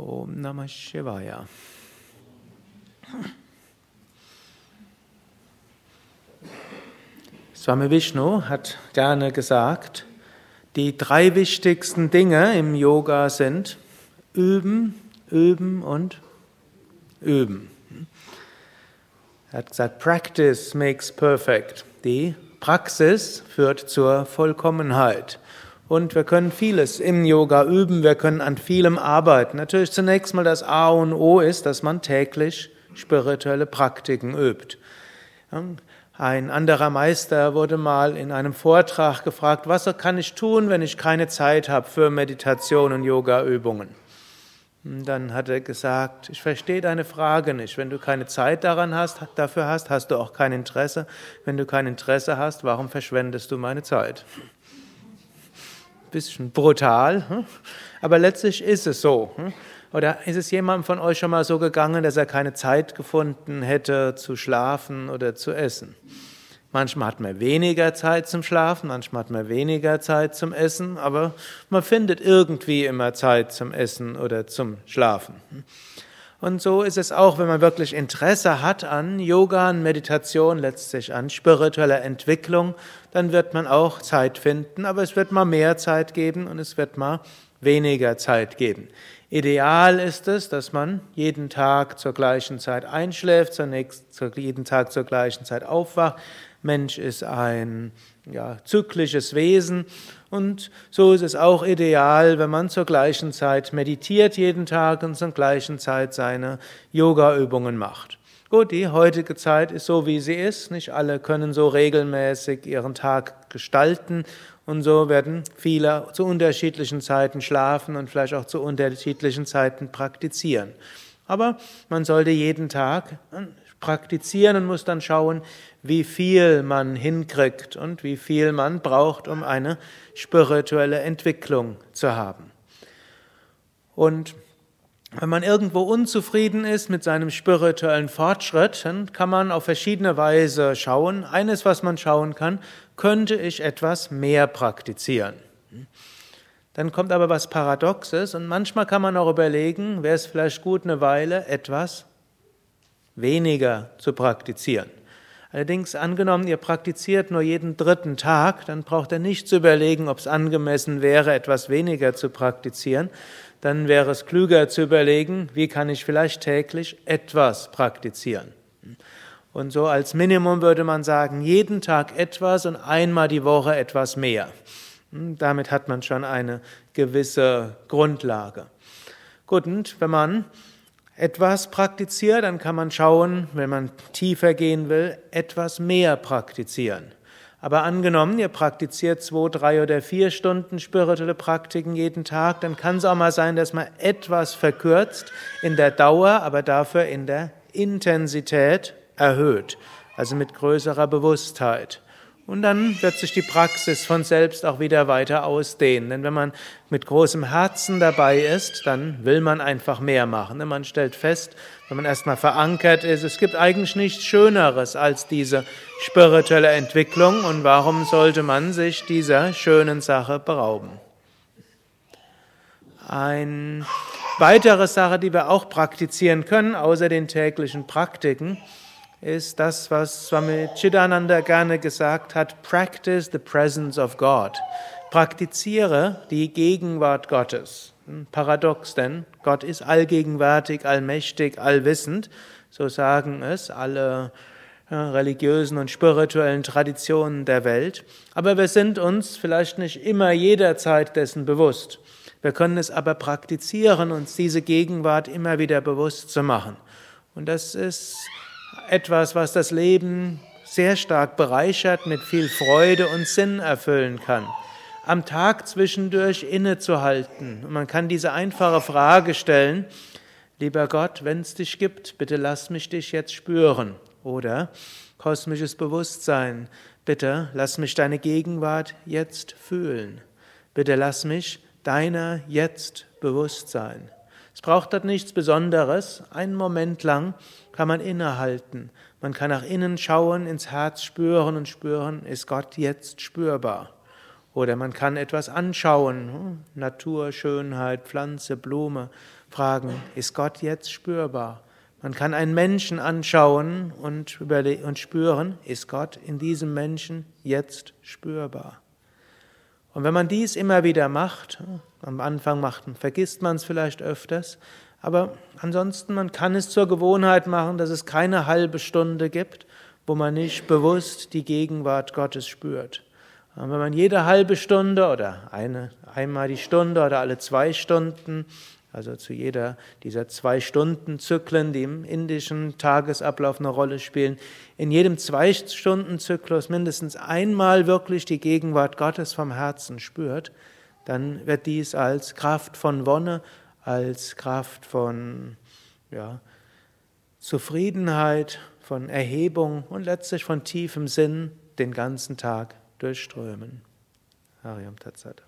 Om Namah Shivaya. Swami Vishnu hat gerne gesagt, die drei wichtigsten Dinge im Yoga sind üben, üben und üben. Er hat gesagt, Practice makes perfect. Die Praxis führt zur Vollkommenheit. Und wir können vieles im Yoga üben, wir können an vielem arbeiten. Natürlich zunächst mal das A und O ist, dass man täglich spirituelle Praktiken übt. Ein anderer Meister wurde mal in einem Vortrag gefragt, was kann ich tun, wenn ich keine Zeit habe für Meditation und Yoga-Übungen? Dann hat er gesagt, ich verstehe deine Frage nicht. Wenn du keine Zeit daran hast, dafür hast, hast du auch kein Interesse. Wenn du kein Interesse hast, warum verschwendest du meine Zeit? Bisschen brutal, hm? aber letztlich ist es so. Hm? Oder ist es jemandem von euch schon mal so gegangen, dass er keine Zeit gefunden hätte zu schlafen oder zu essen? Manchmal hat man weniger Zeit zum Schlafen, manchmal hat man weniger Zeit zum Essen, aber man findet irgendwie immer Zeit zum Essen oder zum Schlafen. Und so ist es auch, wenn man wirklich Interesse hat an Yoga, an Meditation, letztlich an spiritueller Entwicklung, dann wird man auch Zeit finden, aber es wird mal mehr Zeit geben und es wird mal weniger Zeit geben. Ideal ist es, dass man jeden Tag zur gleichen Zeit einschläft, zunächst jeden Tag zur gleichen Zeit aufwacht. Mensch ist ein ja, zyklisches Wesen und so ist es auch ideal, wenn man zur gleichen Zeit meditiert jeden Tag und zur gleichen Zeit seine Yoga-Übungen macht. Gut, die heutige Zeit ist so, wie sie ist. Nicht alle können so regelmäßig ihren Tag gestalten und so werden viele zu unterschiedlichen Zeiten schlafen und vielleicht auch zu unterschiedlichen Zeiten praktizieren. Aber man sollte jeden Tag praktizieren und muss dann schauen, wie viel man hinkriegt und wie viel man braucht, um eine spirituelle Entwicklung zu haben. Und wenn man irgendwo unzufrieden ist mit seinem spirituellen Fortschritt, dann kann man auf verschiedene Weise schauen. Eines, was man schauen kann, könnte ich etwas mehr praktizieren. Dann kommt aber was Paradoxes und manchmal kann man auch überlegen, wäre es vielleicht gut, eine Weile etwas weniger zu praktizieren. Allerdings angenommen, ihr praktiziert nur jeden dritten Tag, dann braucht ihr nicht zu überlegen, ob es angemessen wäre, etwas weniger zu praktizieren. Dann wäre es klüger zu überlegen, wie kann ich vielleicht täglich etwas praktizieren. Und so als Minimum würde man sagen, jeden Tag etwas und einmal die Woche etwas mehr. Damit hat man schon eine gewisse Grundlage. Gut, und wenn man etwas praktiziert, dann kann man schauen, wenn man tiefer gehen will, etwas mehr praktizieren. Aber angenommen, ihr praktiziert zwei, drei oder vier Stunden spirituelle Praktiken jeden Tag, dann kann es auch mal sein, dass man etwas verkürzt in der Dauer, aber dafür in der Intensität erhöht, also mit größerer Bewusstheit. Und dann wird sich die Praxis von selbst auch wieder weiter ausdehnen. Denn wenn man mit großem Herzen dabei ist, dann will man einfach mehr machen. Man stellt fest, wenn man erstmal verankert ist, es gibt eigentlich nichts Schöneres als diese spirituelle Entwicklung. Und warum sollte man sich dieser schönen Sache berauben? Eine weitere Sache, die wir auch praktizieren können, außer den täglichen Praktiken, ist das, was Swami Chidananda gerne gesagt hat, practice the presence of God. Praktiziere die Gegenwart Gottes. Paradox, denn Gott ist allgegenwärtig, allmächtig, allwissend, so sagen es alle religiösen und spirituellen Traditionen der Welt. Aber wir sind uns vielleicht nicht immer jederzeit dessen bewusst. Wir können es aber praktizieren, uns diese Gegenwart immer wieder bewusst zu machen. Und das ist etwas, was das Leben sehr stark bereichert, mit viel Freude und Sinn erfüllen kann. Am Tag zwischendurch innezuhalten. Und man kann diese einfache Frage stellen, lieber Gott, wenn es dich gibt, bitte lass mich dich jetzt spüren. Oder kosmisches Bewusstsein, bitte lass mich deine Gegenwart jetzt fühlen. Bitte lass mich deiner jetzt bewusst sein. Es braucht dort nichts Besonderes. Einen Moment lang kann man innehalten. Man kann nach innen schauen, ins Herz spüren und spüren, ist Gott jetzt spürbar. Oder man kann etwas anschauen, hm, Natur, Schönheit, Pflanze, Blume, fragen, ist Gott jetzt spürbar? Man kann einen Menschen anschauen und, und spüren, ist Gott in diesem Menschen jetzt spürbar? Und wenn man dies immer wieder macht, hm, am Anfang macht, vergisst man es vielleicht öfters, aber ansonsten, man kann es zur Gewohnheit machen, dass es keine halbe Stunde gibt, wo man nicht bewusst die Gegenwart Gottes spürt. Und wenn man jede halbe Stunde oder eine, einmal die Stunde oder alle zwei Stunden, also zu jeder dieser zwei Stunden Zyklen, die im indischen Tagesablauf eine Rolle spielen, in jedem zwei Stunden Zyklus mindestens einmal wirklich die Gegenwart Gottes vom Herzen spürt, dann wird dies als Kraft von Wonne, als Kraft von ja, Zufriedenheit, von Erhebung und letztlich von tiefem Sinn den ganzen Tag durchströmen. Hariam Tatsat.